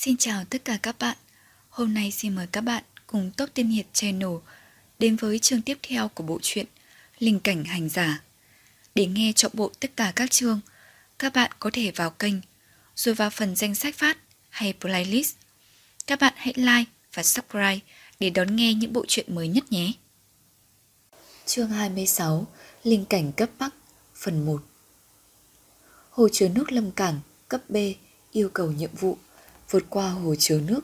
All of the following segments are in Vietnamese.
Xin chào tất cả các bạn. Hôm nay xin mời các bạn cùng Top Tiên Hiệp Channel đến với chương tiếp theo của bộ truyện Linh Cảnh Hành Giả. Để nghe trọn bộ tất cả các chương, các bạn có thể vào kênh, rồi vào phần danh sách phát hay playlist. Các bạn hãy like và subscribe để đón nghe những bộ truyện mới nhất nhé. Chương 26 Linh Cảnh cấp Bắc Phần 1 Hồ chứa nước Lâm Cảng cấp B yêu cầu nhiệm vụ vượt qua hồ chứa nước.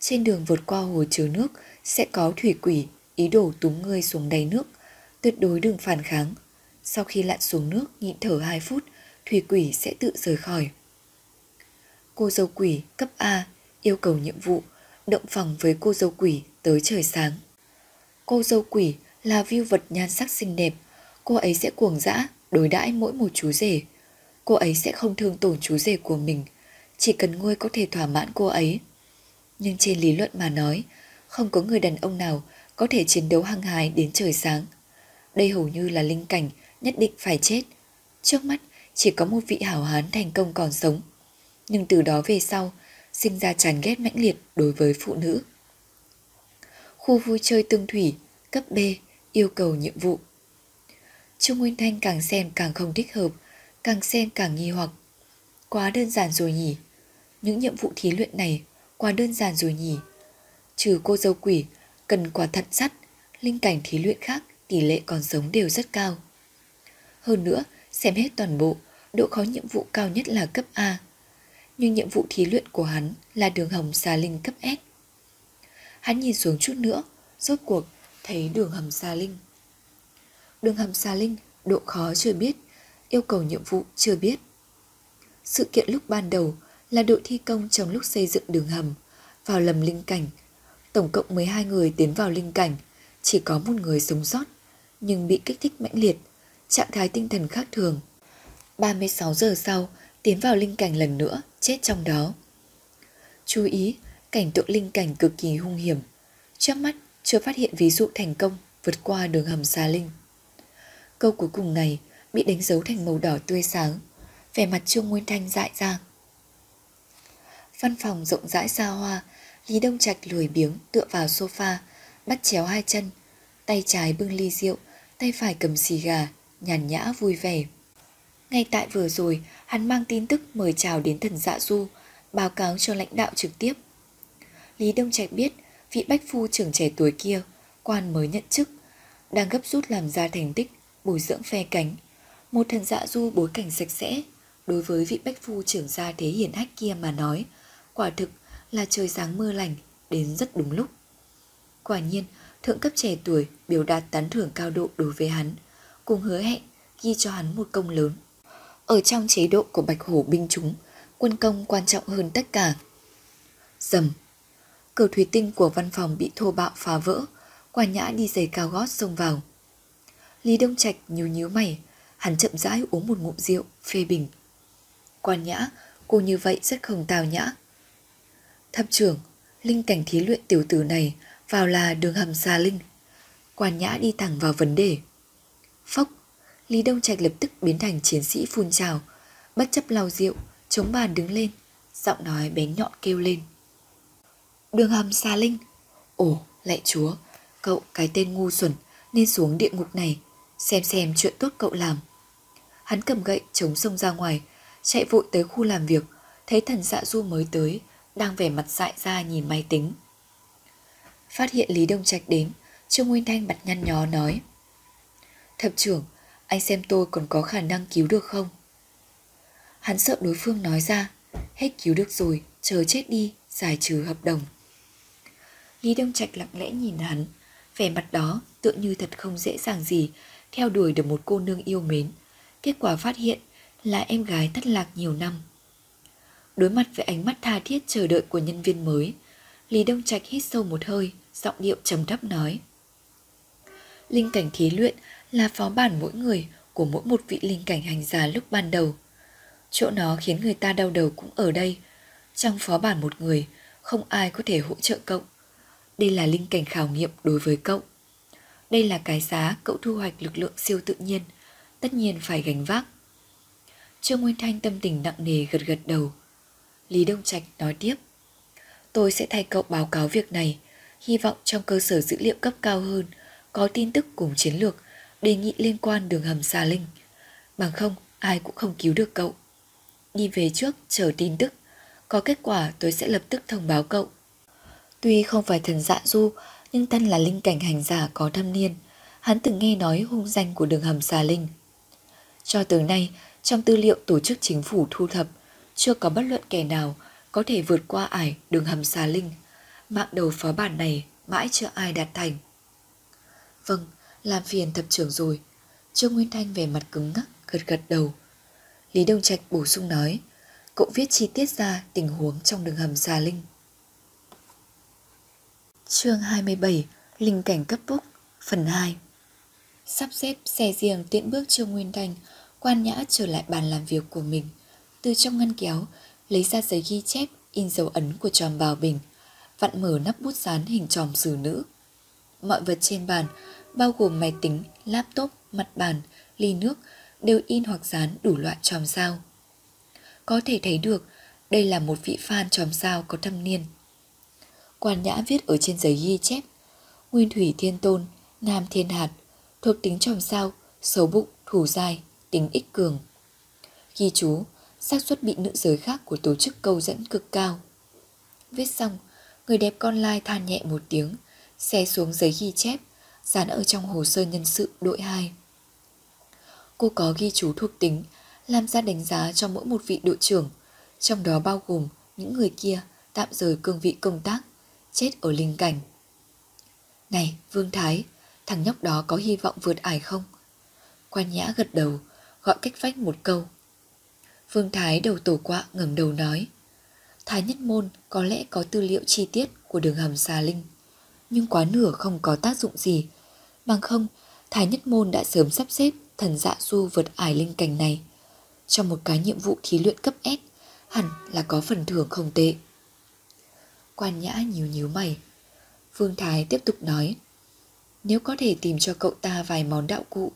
Trên đường vượt qua hồ chứa nước sẽ có thủy quỷ ý đồ túm ngươi xuống đáy nước, tuyệt đối đừng phản kháng. Sau khi lặn xuống nước nhịn thở 2 phút, thủy quỷ sẽ tự rời khỏi. Cô dâu quỷ cấp A yêu cầu nhiệm vụ động phòng với cô dâu quỷ tới trời sáng. Cô dâu quỷ là view vật nhan sắc xinh đẹp, cô ấy sẽ cuồng dã đối đãi mỗi một chú rể. Cô ấy sẽ không thương tổn chú rể của mình, chỉ cần ngôi có thể thỏa mãn cô ấy. Nhưng trên lý luận mà nói, không có người đàn ông nào có thể chiến đấu hăng hái đến trời sáng. Đây hầu như là linh cảnh nhất định phải chết. Trước mắt chỉ có một vị hảo hán thành công còn sống. Nhưng từ đó về sau, sinh ra chán ghét mãnh liệt đối với phụ nữ. Khu vui chơi tương thủy, cấp B, yêu cầu nhiệm vụ. Trung Nguyên Thanh càng xem càng không thích hợp, càng xem càng nghi hoặc. Quá đơn giản rồi nhỉ? Những nhiệm vụ thí luyện này quá đơn giản rồi nhỉ? Trừ cô dâu quỷ, cần quả thận sắt, linh cảnh thí luyện khác tỷ lệ còn sống đều rất cao. Hơn nữa, xem hết toàn bộ, độ khó nhiệm vụ cao nhất là cấp A. Nhưng nhiệm vụ thí luyện của hắn là đường hầm xà linh cấp S. Hắn nhìn xuống chút nữa, rốt cuộc thấy đường hầm xà linh. Đường hầm xà linh, độ khó chưa biết, yêu cầu nhiệm vụ chưa biết. Sự kiện lúc ban đầu là đội thi công trong lúc xây dựng đường hầm, vào lầm linh cảnh. Tổng cộng 12 người tiến vào linh cảnh, chỉ có một người sống sót, nhưng bị kích thích mãnh liệt, trạng thái tinh thần khác thường. 36 giờ sau, tiến vào linh cảnh lần nữa, chết trong đó. Chú ý, cảnh tượng linh cảnh cực kỳ hung hiểm. Trước mắt chưa phát hiện ví dụ thành công vượt qua đường hầm xa linh. Câu cuối cùng này bị đánh dấu thành màu đỏ tươi sáng, vẻ mặt Trương Nguyên Thanh dại ra. Văn phòng rộng rãi xa hoa, Lý Đông Trạch lười biếng tựa vào sofa, bắt chéo hai chân, tay trái bưng ly rượu, tay phải cầm xì gà, nhàn nhã vui vẻ. Ngay tại vừa rồi, hắn mang tin tức mời chào đến thần dạ du, báo cáo cho lãnh đạo trực tiếp. Lý Đông Trạch biết vị bách phu trưởng trẻ tuổi kia, quan mới nhận chức, đang gấp rút làm ra thành tích, bồi dưỡng phe cánh. Một thần dạ du bối cảnh sạch sẽ, đối với vị bách phu trưởng gia thế hiển hách kia mà nói, quả thực là trời sáng mưa lành đến rất đúng lúc. Quả nhiên, thượng cấp trẻ tuổi biểu đạt tán thưởng cao độ đối với hắn, cùng hứa hẹn ghi cho hắn một công lớn. Ở trong chế độ của Bạch Hổ binh chúng, quân công quan trọng hơn tất cả. Dầm, cửa thủy tinh của văn phòng bị thô bạo phá vỡ, quả nhã đi giày cao gót xông vào. Lý Đông Trạch nhíu nhíu mày, hắn chậm rãi uống một ngụm rượu, phê bình. Quan nhã, cô như vậy rất không tào nhã. Thập trưởng, linh cảnh thí luyện tiểu tử này vào là đường hầm xa linh. Quan nhã đi thẳng vào vấn đề. Phốc, Lý Đông Trạch lập tức biến thành chiến sĩ phun trào, bất chấp lau rượu, chống bàn đứng lên, giọng nói bé nhọn kêu lên. Đường hầm xa linh. Ồ, lạy chúa, cậu cái tên ngu xuẩn nên xuống địa ngục này, xem xem chuyện tốt cậu làm. Hắn cầm gậy chống sông ra ngoài, chạy vội tới khu làm việc, thấy thần dạ du mới tới, đang vẻ mặt dại ra nhìn máy tính. Phát hiện Lý Đông Trạch đến, Trương Nguyên Thanh mặt nhăn nhó nói. Thập trưởng, anh xem tôi còn có khả năng cứu được không? Hắn sợ đối phương nói ra, hết cứu được rồi, chờ chết đi, giải trừ hợp đồng. Lý Đông Trạch lặng lẽ nhìn hắn, vẻ mặt đó tựa như thật không dễ dàng gì theo đuổi được một cô nương yêu mến. Kết quả phát hiện là em gái thất lạc nhiều năm. Đối mặt với ánh mắt tha thiết chờ đợi của nhân viên mới, Lý Đông Trạch hít sâu một hơi, giọng điệu trầm thấp nói. Linh cảnh thí luyện là phó bản mỗi người của mỗi một vị linh cảnh hành giả lúc ban đầu. Chỗ nó khiến người ta đau đầu cũng ở đây. Trong phó bản một người, không ai có thể hỗ trợ cậu. Đây là linh cảnh khảo nghiệm đối với cậu. Đây là cái giá cậu thu hoạch lực lượng siêu tự nhiên, tất nhiên phải gánh vác. Trương Nguyên Thanh tâm tình nặng nề gật gật đầu. Lý Đông Trạch nói tiếp. Tôi sẽ thay cậu báo cáo việc này, hy vọng trong cơ sở dữ liệu cấp cao hơn có tin tức cùng chiến lược, đề nghị liên quan đường hầm xa linh. Bằng không, ai cũng không cứu được cậu. Đi về trước, chờ tin tức. Có kết quả tôi sẽ lập tức thông báo cậu. Tuy không phải thần dạ du, nhưng thân là linh cảnh hành giả có thâm niên. Hắn từng nghe nói hung danh của đường hầm xà linh. Cho tới nay, trong tư liệu tổ chức chính phủ thu thập, chưa có bất luận kẻ nào có thể vượt qua ải đường hầm xà linh. Mạng đầu phó bản này mãi chưa ai đạt thành. Vâng, làm phiền thập trưởng rồi. Trương Nguyên Thanh về mặt cứng ngắc, gật gật đầu. Lý Đông Trạch bổ sung nói, cậu viết chi tiết ra tình huống trong đường hầm xà linh. Chương 27 Linh cảnh cấp búc Phần 2 Sắp xếp xe riêng tiện bước Trương Nguyên Thanh Quan nhã trở lại bàn làm việc của mình từ trong ngăn kéo Lấy ra giấy ghi chép In dấu ấn của tròn bào bình Vặn mở nắp bút dán hình tròm xử nữ. Mọi vật trên bàn Bao gồm máy tính, laptop, mặt bàn, ly nước Đều in hoặc dán đủ loại tròm sao Có thể thấy được Đây là một vị fan tròm sao có thâm niên. Quan nhã viết ở trên giấy ghi chép Nguyên thủy thiên tôn, nam thiên hạt Thuộc tính tròm sao, xấu bụng, thủ dài, tính ích cường. Ghi chú, xác suất bị nữ giới khác của tổ chức câu dẫn cực cao Viết xong, người đẹp con lai than nhẹ một tiếng Xe xuống giấy ghi chép Dán ở trong hồ sơ nhân sự đội 2 Cô có ghi chú thuộc tính Làm ra đánh giá cho mỗi một vị đội trưởng Trong đó bao gồm những người kia tạm rời cương vị công tác chết ở linh cảnh. Này, Vương Thái, thằng nhóc đó có hy vọng vượt ải không? Quan nhã gật đầu, gọi cách vách một câu. Vương Thái đầu tổ quạ ngẩng đầu nói. Thái nhất môn có lẽ có tư liệu chi tiết của đường hầm xà linh, nhưng quá nửa không có tác dụng gì. Bằng không, Thái nhất môn đã sớm sắp xếp thần dạ du vượt ải linh cảnh này. Trong một cái nhiệm vụ thí luyện cấp S, hẳn là có phần thưởng không tệ. Quan nhã nhíu nhíu mày. Vương Thái tiếp tục nói. Nếu có thể tìm cho cậu ta vài món đạo cụ,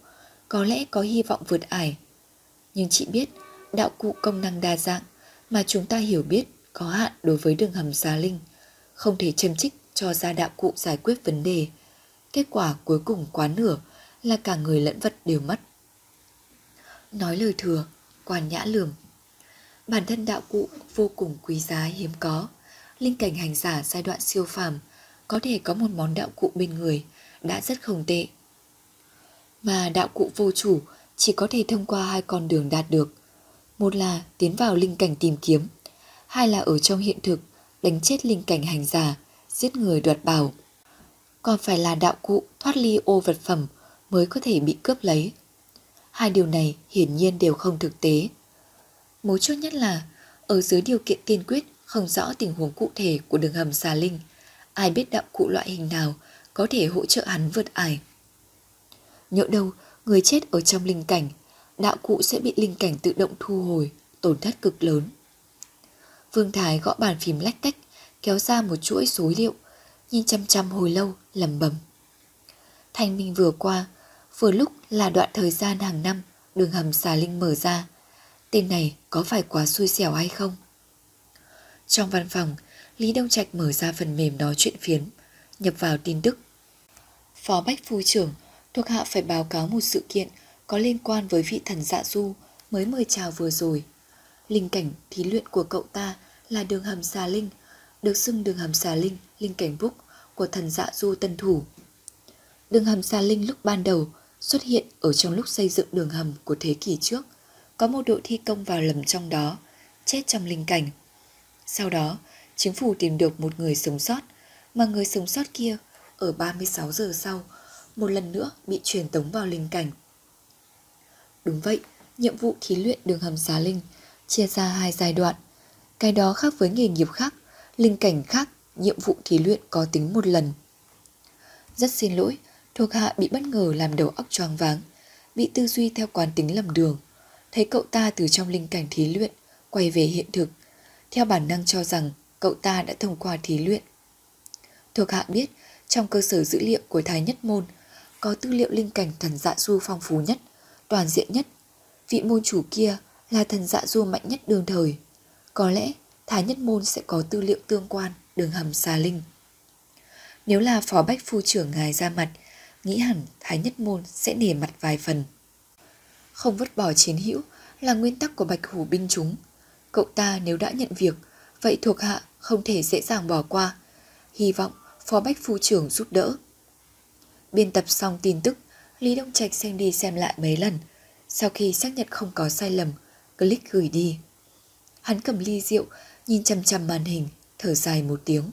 có lẽ có hy vọng vượt ải. Nhưng chị biết, đạo cụ công năng đa dạng mà chúng ta hiểu biết có hạn đối với đường hầm xá linh. Không thể châm trích cho ra đạo cụ giải quyết vấn đề. Kết quả cuối cùng quá nửa là cả người lẫn vật đều mất. Nói lời thừa, quan nhã lường. Bản thân đạo cụ vô cùng quý giá hiếm có linh cảnh hành giả giai đoạn siêu phàm có thể có một món đạo cụ bên người đã rất không tệ. Mà đạo cụ vô chủ chỉ có thể thông qua hai con đường đạt được. Một là tiến vào linh cảnh tìm kiếm, hai là ở trong hiện thực đánh chết linh cảnh hành giả, giết người đoạt bảo. Còn phải là đạo cụ thoát ly ô vật phẩm mới có thể bị cướp lấy. Hai điều này hiển nhiên đều không thực tế. Mấu chốt nhất là ở dưới điều kiện tiên quyết không rõ tình huống cụ thể của đường hầm xà linh, ai biết đạo cụ loại hình nào có thể hỗ trợ hắn vượt ải. Nhỡ đâu, người chết ở trong linh cảnh, đạo cụ sẽ bị linh cảnh tự động thu hồi, tổn thất cực lớn. Vương Thái gõ bàn phím lách cách, kéo ra một chuỗi số liệu, nhìn chăm chăm hồi lâu, lầm bầm. Thanh minh vừa qua, vừa lúc là đoạn thời gian hàng năm đường hầm xà linh mở ra. Tên này có phải quá xui xẻo hay không? Trong văn phòng, Lý Đông Trạch mở ra phần mềm nói chuyện phiến, nhập vào tin tức. Phó Bách Phu trưởng thuộc hạ phải báo cáo một sự kiện có liên quan với vị thần dạ du mới mời chào vừa rồi. Linh cảnh thí luyện của cậu ta là đường hầm xà linh, được xưng đường hầm xà linh, linh cảnh búc của thần dạ du tân thủ. Đường hầm xà linh lúc ban đầu xuất hiện ở trong lúc xây dựng đường hầm của thế kỷ trước. Có một đội thi công vào lầm trong đó, chết trong linh cảnh. Sau đó, chính phủ tìm được một người sống sót, mà người sống sót kia ở 36 giờ sau, một lần nữa bị truyền tống vào linh cảnh. Đúng vậy, nhiệm vụ thí luyện đường hầm xá linh chia ra hai giai đoạn. Cái đó khác với nghề nghiệp khác, linh cảnh khác, nhiệm vụ thí luyện có tính một lần. Rất xin lỗi, thuộc hạ bị bất ngờ làm đầu óc choáng váng, bị tư duy theo quán tính lầm đường. Thấy cậu ta từ trong linh cảnh thí luyện, quay về hiện thực, theo bản năng cho rằng cậu ta đã thông qua thí luyện. Thuộc hạ biết trong cơ sở dữ liệu của Thái Nhất Môn có tư liệu linh cảnh thần dạ du phong phú nhất, toàn diện nhất. Vị môn chủ kia là thần dạ du mạnh nhất đương thời. Có lẽ Thái Nhất Môn sẽ có tư liệu tương quan. đường hầm xà linh. Nếu là phó bách phu trưởng ngài ra mặt, nghĩ hẳn Thái Nhất Môn sẽ nể mặt vài phần. Không vứt bỏ chiến hữu là nguyên tắc của bạch hủ binh chúng. Cậu ta nếu đã nhận việc, vậy thuộc hạ không thể dễ dàng bỏ qua. Hy vọng phó bách phu trưởng giúp đỡ. Biên tập xong tin tức, Lý Đông Trạch xem đi xem lại mấy lần. Sau khi xác nhận không có sai lầm, click gửi đi. Hắn cầm ly rượu, nhìn chăm chăm màn hình, thở dài một tiếng.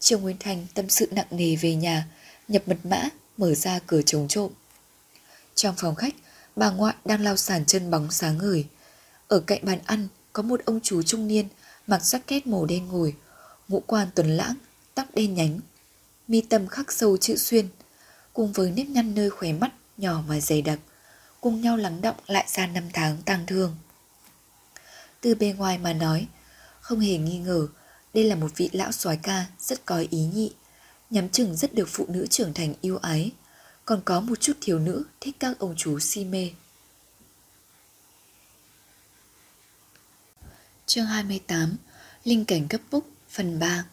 Trương Nguyên thành tâm sự nặng nề về nhà, nhập mật mã, mở ra cửa chống trộm. Trong phòng khách, bà ngoại đang lau sàn chân bóng sáng ngời. Ở cạnh bàn ăn có một ông chú trung niên mặc jacket màu đen ngồi, ngũ quan tuần lãng, tóc đen nhánh. Mi tâm khắc sâu chữ xuyên, cùng với nếp nhăn nơi khóe mắt nhỏ mà dày đặc, cùng nhau lắng động lại ra năm tháng tang thương. Từ bề ngoài mà nói, không hề nghi ngờ đây là một vị lão soái ca rất có ý nhị, nhắm chừng rất được phụ nữ trưởng thành yêu ái, còn có một chút thiếu nữ thích các ông chú si mê. Chương 28 Linh cảnh cấp búc phần 3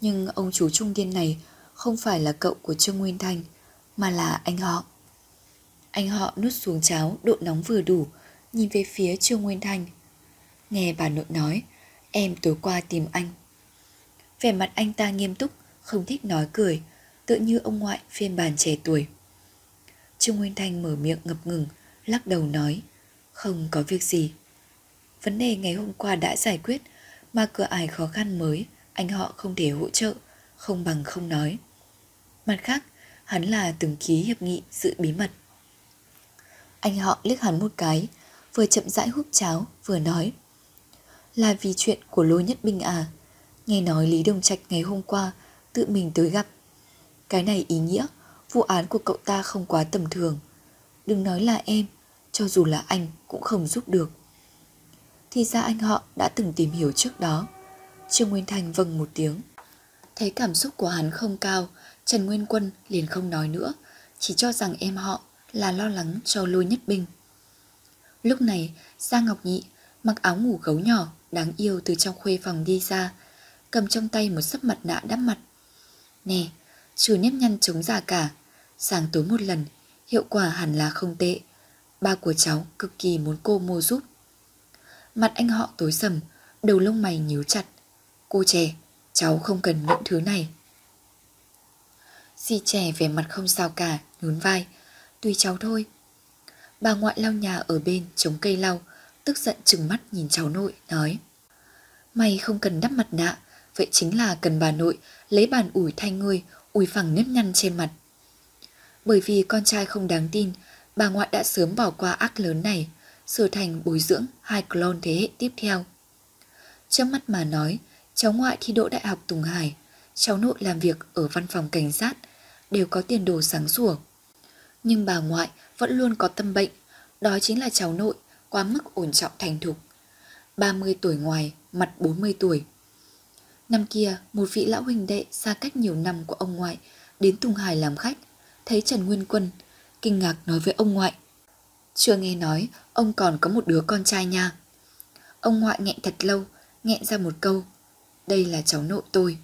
Nhưng ông chú trung niên này không phải là cậu của Trương Nguyên Thanh, mà là anh họ. Anh họ nuốt xuống cháo độ nóng vừa đủ, nhìn về phía Trương Nguyên Thanh. Nghe bà nội nói, em tối qua tìm anh. Vẻ mặt anh ta nghiêm túc, không thích nói cười, tựa như ông ngoại phiên bản trẻ tuổi. Trương Nguyên Thanh mở miệng ngập ngừng, lắc đầu nói, không có việc gì. Vấn đề ngày hôm qua đã giải quyết, mà cửa ải khó khăn mới, anh họ không thể hỗ trợ, không bằng không nói. Mặt khác, hắn là từng ký hiệp nghị sự bí mật. Anh họ liếc hắn một cái, vừa chậm rãi hút cháo, vừa nói. Là vì chuyện của Lôi Nhất Binh à, nghe nói Lý Đồng Trạch ngày hôm qua tự mình tới gặp. Cái này ý nghĩa, vụ án của cậu ta không quá tầm thường. Đừng nói là em, cho dù là anh cũng không giúp được. Thì ra anh họ đã từng tìm hiểu trước đó. Trương Nguyên Thành vâng một tiếng. Thấy cảm xúc của hắn không cao, Trần Nguyên Quân liền không nói nữa, chỉ cho rằng em họ là lo lắng cho lôi nhất Bình. Lúc này, Giang Ngọc Nhị mặc áo ngủ gấu nhỏ đáng yêu từ trong khuê phòng đi ra, cầm trong tay một sấp mặt nạ đắp mặt. Nè, trừ nếp nhăn chống già cả, sáng tối một lần, hiệu quả hẳn là không tệ. Ba của cháu cực kỳ muốn cô mua giúp. Mặt anh họ tối sầm, đầu lông mày nhíu chặt. Cô trẻ, cháu không cần những thứ này. Dì trẻ vẻ mặt không sao cả, nhún vai. Tùy cháu thôi. Bà ngoại lau nhà ở bên chống cây lau, tức giận chừng mắt nhìn cháu nội, nói. Mày không cần đắp mặt nạ, vậy chính là cần bà nội lấy bàn ủi thay ngươi, ủi phẳng nếp nhăn trên mặt. Bởi vì con trai không đáng tin, bà ngoại đã sớm bỏ qua ác lớn này, sửa thành bồi dưỡng hai clone thế hệ tiếp theo. Trước mắt mà nói, cháu ngoại thi đỗ đại học Tùng Hải, cháu nội làm việc ở văn phòng cảnh sát, đều có tiền đồ sáng sủa. Nhưng bà ngoại vẫn luôn có tâm bệnh, đó chính là cháu nội quá mức ổn trọng thành thục. 30 tuổi ngoài, mặt 40 tuổi. Năm kia, một vị lão huynh đệ xa cách nhiều năm của ông ngoại đến Tùng Hải làm khách, thấy Trần Nguyên Quân, kinh ngạc nói với ông ngoại. Chưa nghe nói, ông còn có một đứa con trai nha. Ông ngoại nghẹn thật lâu, nghẹn ra một câu. Đây là cháu nội tôi.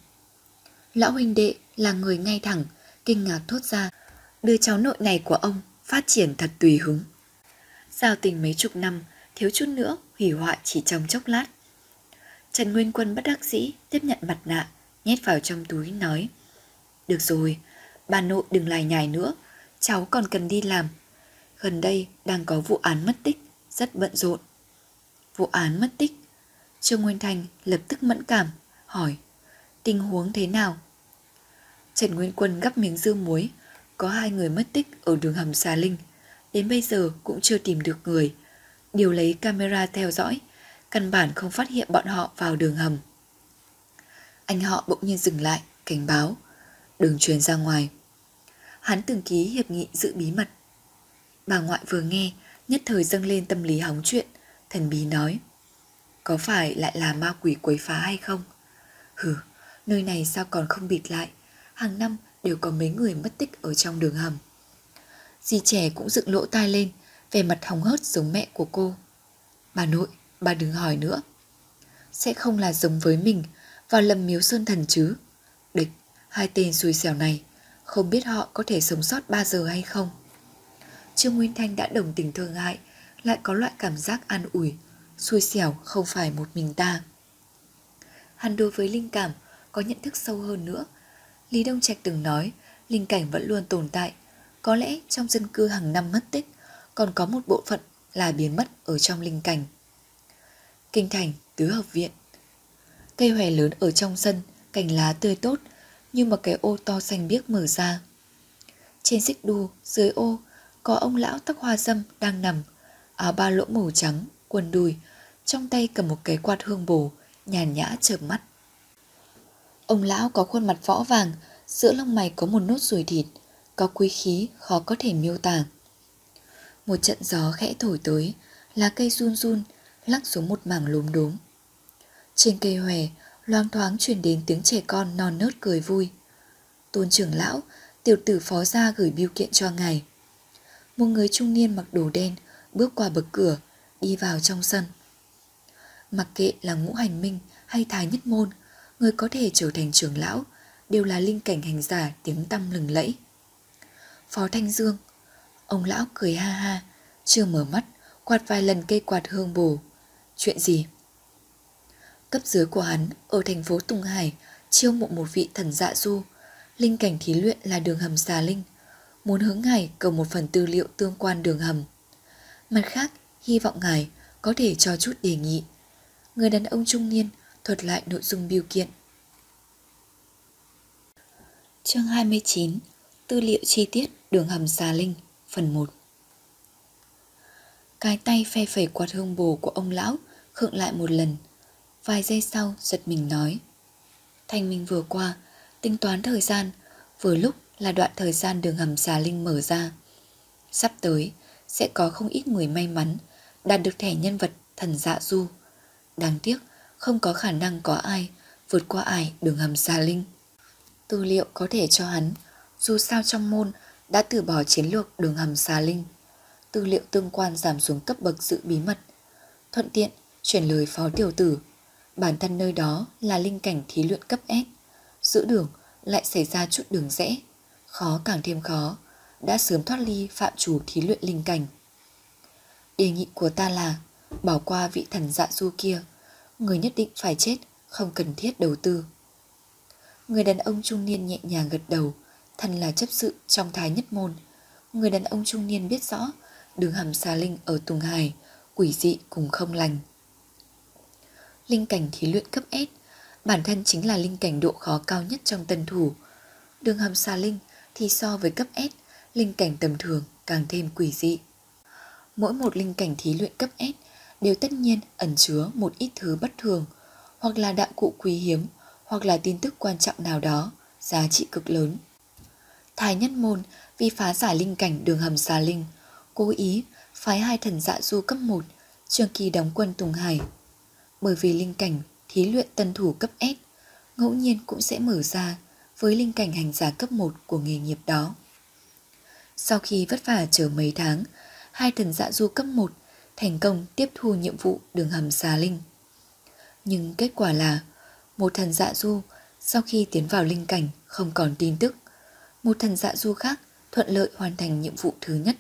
Lão huynh đệ là người ngay thẳng, kinh ngạc thốt ra. Đứa cháu nội này của ông phát triển thật tùy hứng. Giao tình mấy chục năm, thiếu chút nữa hủy hoại chỉ trong chốc lát. Trần Nguyên Quân bất đắc dĩ tiếp nhận mặt nạ, nhét vào trong túi nói. Được rồi, bà nội đừng lại nhài nữa, cháu còn cần đi làm. Gần đây đang có vụ án mất tích, rất bận rộn. Vụ án mất tích. Trương Nguyên Thành lập tức mẫn cảm, hỏi. Tình huống thế nào? Trần Nguyên Quân gắp miếng dưa muối. Có hai người mất tích ở đường hầm xà linh. Đến bây giờ cũng chưa tìm được người. Điều lấy camera theo dõi. Căn bản không phát hiện bọn họ vào đường hầm. Anh họ bỗng nhiên dừng lại, cảnh báo. Đừng truyền ra ngoài. Hắn từng ký hiệp nghị giữ bí mật. Bà ngoại vừa nghe, nhất thời dâng lên tâm lý hóng chuyện. Thần bí nói. Có phải lại là ma quỷ quấy phá hay không? Hừ, nơi này sao còn không bịt lại? hàng năm đều có mấy người mất tích ở trong đường hầm. Dì trẻ cũng dựng lỗ tai lên, vẻ mặt hồng hớt giống mẹ của cô. Bà nội, bà đừng hỏi nữa. sẽ không là giống với mình vào lầm miếu sơn thần chứ. Địch, hai tên xui xẻo này, không biết họ có thể sống sót 3 giờ hay không. Trương Nguyên Thanh đã đồng tình thương hại, lại có loại cảm giác an ủi, xui xẻo không phải một mình ta. Hắn đối với linh cảm có nhận thức sâu hơn nữa. Lý Đông Trạch từng nói, linh cảnh vẫn luôn tồn tại, có lẽ trong dân cư hàng năm mất tích, còn có một bộ phận là biến mất ở trong linh cảnh. Kinh thành, tứ hợp viện. Cây hòe lớn ở trong sân, cành lá tươi tốt, như một cái ô to xanh biếc mở ra. Trên xích đu, dưới ô, có ông lão tóc hoa dâm đang nằm, áo ba lỗ màu trắng, quần đùi, trong tay cầm một cái quạt hương bổ, nhàn nhã chợp mắt. Ông lão có khuôn mặt võ vàng, giữa lông mày có một nốt ruồi thịt, có quý khí khó có thể miêu tả. Một trận gió khẽ thổi tới, lá cây run run, lắc xuống một mảng lốm đốm. Trên cây hòe, loang thoáng truyền đến tiếng trẻ con non nớt cười vui. Tôn trưởng lão, tiểu tử phó gia gửi biêu kiện cho ngài. Một người trung niên mặc đồ đen bước qua bậc cửa, đi vào trong sân. Mặc kệ là ngũ hành minh hay thái nhất môn, người có thể trở thành trưởng lão đều là linh cảnh hành giả tiếng tăm lừng lẫy. Phó Thanh Dương, ông lão cười ha ha, chưa mở mắt, quạt vài lần cây quạt hương bù Chuyện gì? Cấp dưới của hắn ở thành phố Tùng Hải chiêu mộ một vị thần dạ du, linh cảnh thí luyện là đường hầm xà linh, muốn hướng ngài cầu một phần tư liệu tương quan đường hầm. Mặt khác, hy vọng ngài có thể cho chút đề nghị. Người đàn ông trung niên thuật lại nội dung biểu kiện. Chương 29 Tư liệu chi tiết đường hầm xà linh, Phần 1 Cái tay phe phẩy quạt hương bồ của ông lão khựng lại một lần, Vài giây sau giật mình nói. Thanh minh vừa qua, Tính toán thời gian, Vừa lúc là đoạn thời gian đường hầm xà linh mở ra. Sắp tới, Sẽ có không ít người may mắn Đạt được thẻ nhân vật thần dạ du. Đáng tiếc Không có khả năng có ai Vượt qua ải đường hầm xà linh Tư liệu có thể cho hắn Dù sao trong môn Đã từ bỏ chiến lược đường hầm xà linh Tư liệu tương quan giảm xuống cấp bậc giữ bí mật Thuận tiện chuyển lời phó tiểu tử Bản thân nơi đó là linh cảnh thí luyện cấp S. giữ đường lại xảy ra chút đường rẽ. Khó càng thêm khó, đã sớm thoát ly phạm chủ thí luyện linh cảnh. Đề nghị của ta là bỏ qua vị thần dạ du kia. Người nhất định phải chết, không cần thiết đầu tư. Người đàn ông trung niên nhẹ nhàng gật đầu, thân là chấp sự trong thái nhất môn. Người đàn ông trung niên biết rõ đường hầm xà linh ở Tùng Hải, quỷ dị cùng không lành linh cảnh thí luyện cấp S, bản thân chính là linh cảnh độ khó cao nhất trong tân thủ. Đường hầm xà linh thì so với cấp S, linh cảnh tầm thường càng thêm quỷ dị. Mỗi một linh cảnh thí luyện cấp S đều tất nhiên ẩn chứa một ít thứ bất thường, hoặc là đạo cụ quý hiếm, hoặc là tin tức quan trọng nào đó, giá trị cực lớn. Thái nhất môn vì phá giải linh cảnh đường hầm xà linh, cố ý phái hai thần dạ du cấp 1, trường kỳ đóng quân Tùng Hải bởi vì linh cảnh thí luyện tân thủ cấp S ngẫu nhiên cũng sẽ mở ra với linh cảnh hành giả cấp 1 của nghề nghiệp đó. Sau khi vất vả chờ mấy tháng, hai thần dạ du cấp 1 thành công tiếp thu nhiệm vụ đường hầm xà linh. Nhưng kết quả là một thần dạ du sau khi tiến vào linh cảnh không còn tin tức. Một thần dạ du khác thuận lợi hoàn thành nhiệm vụ thứ nhất,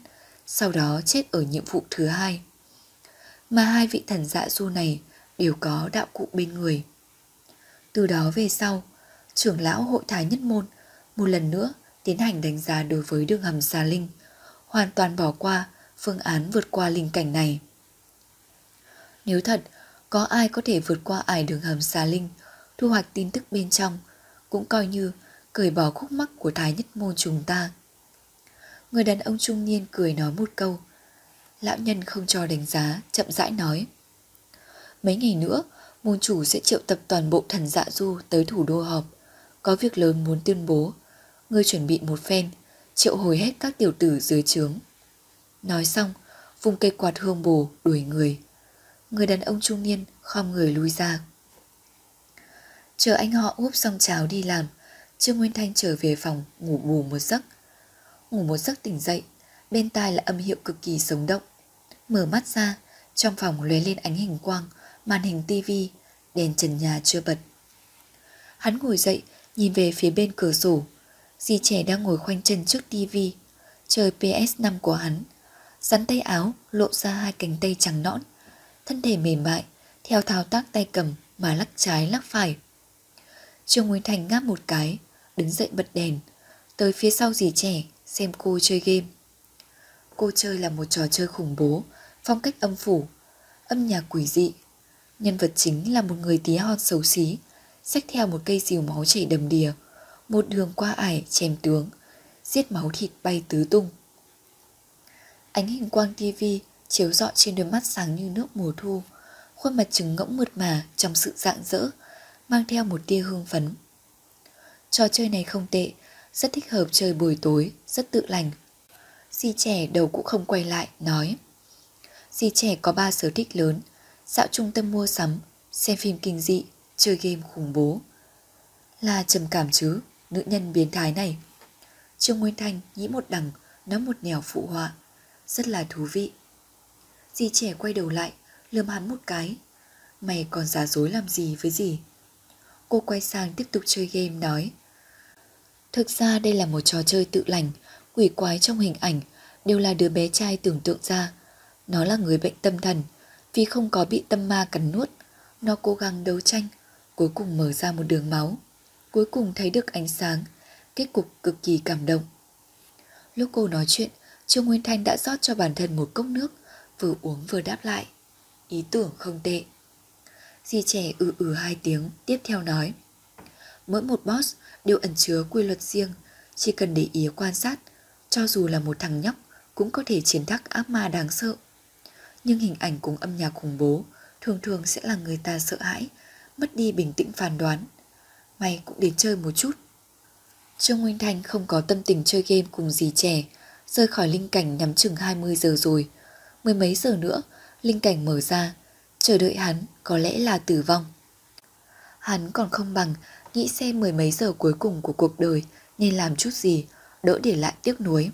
sau đó chết ở nhiệm vụ thứ hai. Mà hai vị thần dạ du này đều có đạo cụ bên người. Từ đó về sau, trưởng lão hội thái nhất môn một lần nữa tiến hành đánh giá đối với đường hầm xà linh, hoàn toàn bỏ qua phương án vượt qua linh cảnh này. Nếu thật, có ai có thể vượt qua ải đường hầm xà linh, thu hoạch tin tức bên trong, cũng coi như cởi bỏ khúc mắc của thái nhất môn chúng ta. Người đàn ông trung niên cười nói một câu. Lão nhân không cho đánh giá, chậm rãi nói. Mấy ngày nữa, môn chủ sẽ triệu tập toàn bộ thần dạ du tới thủ đô họp. Có việc lớn muốn tuyên bố. Ngươi chuẩn bị một phen, triệu hồi hết các tiểu tử dưới trướng. Nói xong, vùng cây quạt hương bồ đuổi người. Người đàn ông trung niên khom người lui ra. Chờ anh họ úp xong cháo đi làm, Trương Nguyên Thanh trở về phòng ngủ bù một giấc. Ngủ một giấc tỉnh dậy, bên tai là âm hiệu cực kỳ sống động. Mở mắt ra, trong phòng lóe lên ánh hình quang, màn hình tivi, đèn trần nhà chưa bật. Hắn ngồi dậy, nhìn về phía bên cửa sổ. Dì trẻ đang ngồi khoanh chân trước tivi, chơi PS5 của hắn. Sắn tay áo, lộ ra hai cánh tay trắng nõn. Thân thể mềm mại, theo thao tác tay cầm mà lắc trái lắc phải. Trương Nguyên Thành ngáp một cái, đứng dậy bật đèn, tới phía sau dì trẻ xem cô chơi game. Cô chơi là một trò chơi khủng bố, phong cách âm phủ, âm nhạc quỷ dị. Nhân vật chính là một người tí hon xấu xí, xách theo một cây rìu máu chảy đầm đìa, một đường qua ải chèm tướng, giết máu thịt bay tứ tung. Ánh hình quang tivi chiếu rọi trên đôi mắt sáng như nước mùa thu, khuôn mặt trứng ngỗng mượt mà trong sự rạng rỡ, mang theo một tia hương phấn. Trò chơi này không tệ, rất thích hợp chơi buổi tối, rất tự lành. Di trẻ đầu cũng không quay lại, nói. Di trẻ có ba sở thích lớn, dạo trung tâm mua sắm, xem phim kinh dị, chơi game khủng bố. Là trầm cảm chứ, nữ nhân biến thái này. Trương Nguyên Thanh nghĩ một đằng, nói một nẻo phụ họa. Rất là thú vị dì trẻ quay đầu lại, lườm hắn một cái. Mày còn giả dối làm gì với gì? Cô quay sang tiếp tục chơi game nói. Thực ra đây là một trò chơi tự lành, quỷ quái trong hình ảnh đều là đứa bé trai tưởng tượng ra. Nó là người bệnh tâm thần, vì không có bị tâm ma cắn nuốt. Nó cố gắng đấu tranh, cuối cùng mở ra một đường máu. Cuối cùng thấy được ánh sáng, kết cục cực kỳ cảm động. Lúc cô nói chuyện, Trương Nguyên Thanh đã rót cho bản thân một cốc nước, vừa uống vừa đáp lại. Ý tưởng không tệ. Di trẻ ừ, ừ hai tiếng, tiếp theo nói. Mỗi một boss đều ẩn chứa quy luật riêng, chỉ cần để ý quan sát, cho dù là một thằng nhóc cũng có thể chiến thắng ác ma đáng sợ. Nhưng hình ảnh cùng âm nhạc khủng bố thường thường sẽ là người ta sợ hãi, mất đi bình tĩnh phán đoán. Mày cũng đến chơi một chút. Trương Nguyên Thanh không có tâm tình chơi game cùng dì trẻ, rời khỏi linh cảnh nắm chừng 20 giờ rồi. Mười mấy giờ nữa, linh cảnh mở ra, chờ đợi hắn có lẽ là tử vong. Hắn còn không bằng nghĩ xem mười mấy giờ cuối cùng của cuộc đời nên làm chút gì, đỡ để lại tiếc nuối.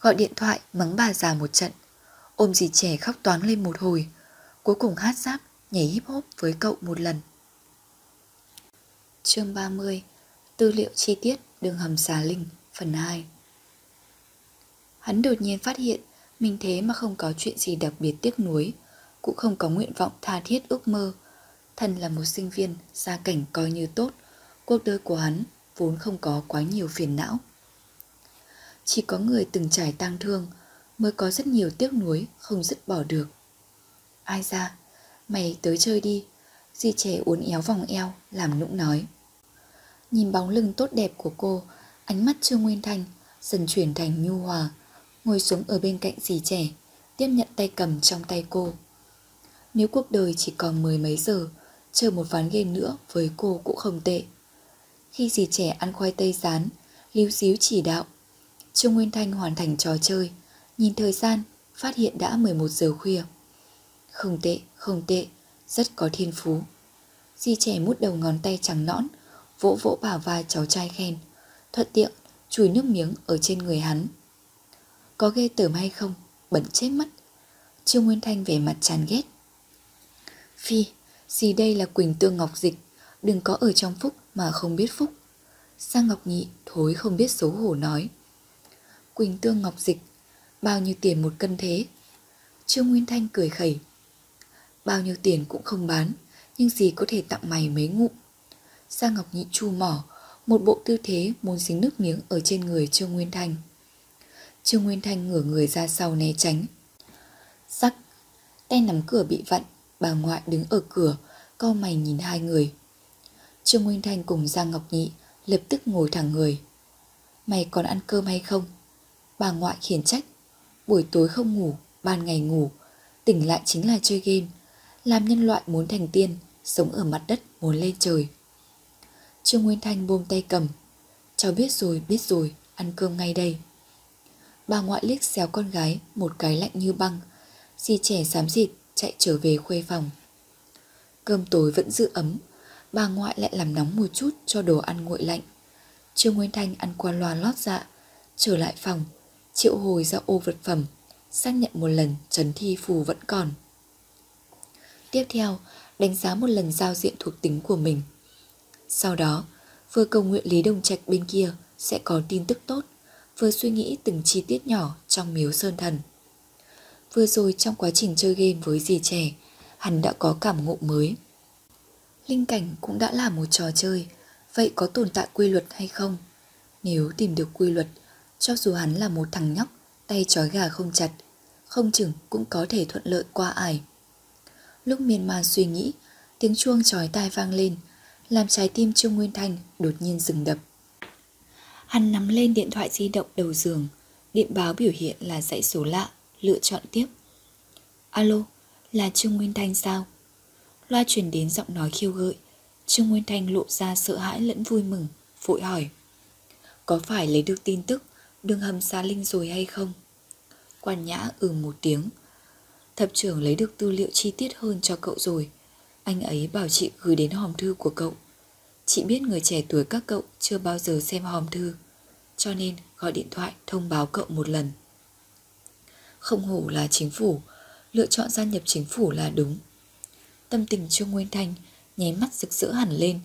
Gọi điện thoại mắng bà già một trận, ôm dì trẻ khóc toáng lên một hồi, cuối cùng hát giáp nhảy hip hop với cậu một lần. Chương 30 Tư liệu chi tiết đường hầm xà linh phần 2 Hắn đột nhiên phát hiện mình thế mà không có chuyện gì đặc biệt tiếc nuối, cũng không có nguyện vọng tha thiết ước mơ. Thần là một sinh viên, gia cảnh coi như tốt, cuộc đời của hắn vốn không có quá nhiều phiền não. Chỉ có người từng trải tang thương mới có rất nhiều tiếc nuối không dứt bỏ được. Ai ra, mày tới chơi đi, di trẻ uốn éo vòng eo, làm nũng nói. Nhìn bóng lưng tốt đẹp của cô, ánh mắt Trương Nguyên Thanh dần chuyển thành nhu hòa, ngồi xuống ở bên cạnh dì trẻ, tiếp nhận tay cầm trong tay cô. Nếu cuộc đời chỉ còn mười mấy giờ, chơi một ván game nữa với cô cũng không tệ. Khi dì trẻ ăn khoai tây rán, líu xíu chỉ đạo, Trương Nguyên Thanh hoàn thành trò chơi, nhìn thời gian, phát hiện đã 11 giờ khuya. Không tệ, không tệ, rất có thiên phú. Di trẻ mút đầu ngón tay trắng nõn, vỗ vỗ bảo vai cháu trai khen, thuận tiện chùi nước miếng ở trên người hắn. Có ghê tởm hay không, bẩn chết mất. Trương Nguyên Thanh vẻ mặt chán ghét. Phi, gì đây là Quỳnh Tương Ngọc Dịch, đừng có ở trong phúc mà không biết phúc. Sang Ngọc Nhị thối không biết xấu hổ nói. Quỳnh Tương Ngọc Dịch, bao nhiêu tiền một cân thế? Trương Nguyên Thanh cười khẩy. Bao nhiêu tiền cũng không bán, nhưng gì có thể tặng mày mấy ngụm. Sang Ngọc Nhị chu mỏ, một bộ tư thế muốn dính nước miếng ở trên người Trương Nguyên Thanh. Trương Nguyên Thanh ngửa người ra sau né tránh. Sắc, tay nắm cửa bị vặn, bà ngoại đứng ở cửa, co mày nhìn hai người. Trương Nguyên Thanh cùng Giang Ngọc Nhị lập tức ngồi thẳng người. Mày còn ăn cơm hay không? Bà ngoại khiển trách. Buổi tối không ngủ, ban ngày ngủ, tỉnh lại chính là chơi game. Làm nhân loại muốn thành tiên, sống ở mặt đất muốn lên trời. Trương Nguyên Thanh buông tay cầm. Cháu biết rồi, biết rồi, ăn cơm ngay đây. Bà ngoại liếc xéo con gái, một cái lạnh như băng. Di trẻ xám xịt, chạy trở về khuê phòng. Cơm tối vẫn giữ ấm, bà ngoại lại làm nóng một chút cho đồ ăn nguội lạnh. Trương Nguyên Thanh ăn qua loa lót dạ, trở lại phòng, triệu hồi ra ô vật phẩm, xác nhận một lần trấn thi phù vẫn còn. Tiếp theo, đánh giá một lần giao diện thuộc tính của mình. Sau đó, vừa cầu nguyện Lý Đông Trạch bên kia sẽ có tin tức tốt, vừa suy nghĩ từng chi tiết nhỏ trong miếu sơn thần. Vừa rồi trong quá trình chơi game với dì trẻ, hắn đã có cảm ngộ mới. Linh cảnh cũng đã là một trò chơi, vậy có tồn tại quy luật hay không? Nếu tìm được quy luật, cho dù hắn là một thằng nhóc, tay trói gà không chặt, không chừng cũng có thể thuận lợi qua ải. Lúc miên man suy nghĩ, tiếng chuông trói tai vang lên, làm trái tim Trương Nguyên Thanh đột nhiên dừng đập. Hắn nắm lên điện thoại di động đầu giường, điện báo biểu hiện là dãy số lạ, lựa chọn tiếp. Alo, là Trương Nguyên Thanh sao? Loa truyền đến giọng nói khiêu gợi, Trương Nguyên Thanh lộ ra sợ hãi lẫn vui mừng, vội hỏi. Có phải lấy được tin tức đường hầm xa linh rồi hay không? Quan nhã ừ một tiếng. Thập trưởng lấy được tư liệu chi tiết hơn cho cậu rồi. Anh ấy bảo chị gửi đến hòm thư của cậu. Chị biết người trẻ tuổi các cậu chưa bao giờ xem hòm thư, cho nên gọi điện thoại thông báo cậu một lần. Không hổ là chính phủ, lựa chọn gia nhập chính phủ là đúng. Tâm tình Trương Nguyên Thanh nháy mắt rực rỡ hẳn lên,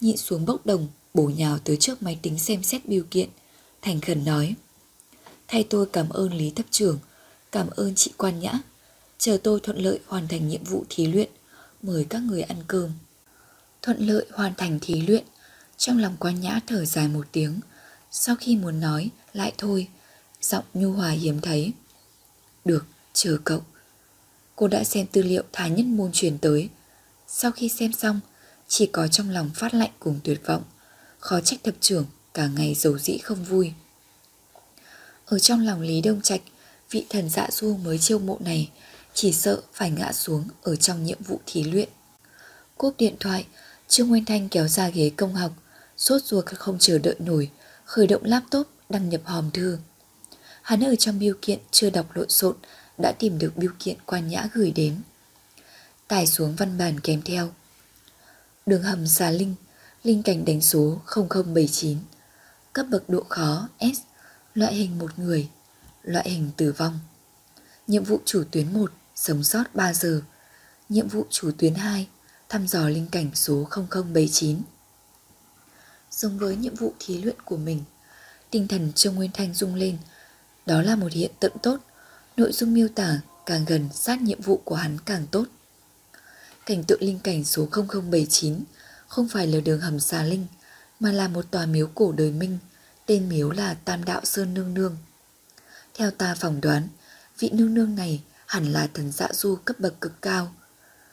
nhịn xuống bốc đồng, bổ nhào tới trước máy tính xem xét biểu kiện, thành khẩn nói. Thay tôi cảm ơn Lý Thấp trưởng, cảm ơn chị Quan Nhã, chờ tôi thuận lợi hoàn thành nhiệm vụ thí luyện, mời các người ăn cơm. Thuận lợi hoàn thành thí luyện, trong lòng Quan Nhã thở dài một tiếng, sau khi muốn nói lại thôi, giọng nhu hòa hiếm thấy. Được, chờ cậu. Cô đã xem tư liệu thái nhất môn truyền tới. Sau khi xem xong, chỉ có trong lòng phát lạnh cùng tuyệt vọng. Khó trách thập trưởng cả ngày dầu dĩ không vui. Ở trong lòng Lý Đông Trạch, vị thần dạ du mới chiêu mộ này chỉ sợ phải ngã xuống ở trong nhiệm vụ thí luyện. Cúp điện thoại, Trương Nguyên Thanh kéo ra ghế công học, sốt ruột không chờ đợi nổi, khởi động laptop đăng nhập hòm thư. Hắn ở trong biêu kiện chưa đọc lộn xộn đã tìm được biêu kiện quan nhã gửi đến. Tải xuống văn bản kèm theo. Đường hầm xà linh, linh cảnh đánh số 0079, cấp bậc độ khó S, loại hình một người, loại hình tử vong. Nhiệm vụ chủ tuyến 1, sống sót 3 giờ. Nhiệm vụ chủ tuyến 2, thăm dò linh cảnh số 0079. Giống với nhiệm vụ thí luyện của mình, tinh thần Trương Nguyên Thanh rung lên, đó là một hiện tượng tốt, nội dung miêu tả càng gần sát nhiệm vụ của hắn càng tốt. Cảnh tượng linh cảnh số 0079 không phải là đường hầm xà linh, mà là một tòa miếu cổ đời Minh, tên miếu là Tam Đạo Sơn Nương Nương. Theo ta phỏng đoán, vị nương nương này hẳn là thần dạ du cấp bậc cực cao.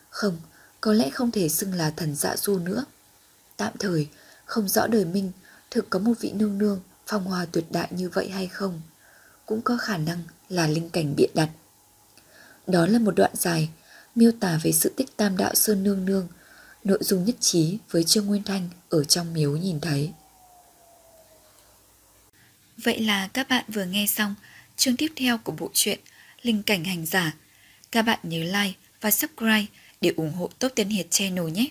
Không, có lẽ không thể xưng là thần dạ du nữa. Tạm thời, không rõ đời Minh thực có một vị nương nương phong hoa tuyệt đại như vậy hay không cũng có khả năng là linh cảnh biện đặt. Đó là một đoạn dài miêu tả về sự tích tam đạo Sơn Nương Nương, nội dung nhất trí với Trương Nguyên Thanh ở trong miếu nhìn thấy. Vậy là các bạn vừa nghe xong chương tiếp theo của bộ truyện Linh Cảnh Hành Giả. Các bạn nhớ like và subscribe để ủng hộ Top Tiên Hiệt Channel nhé!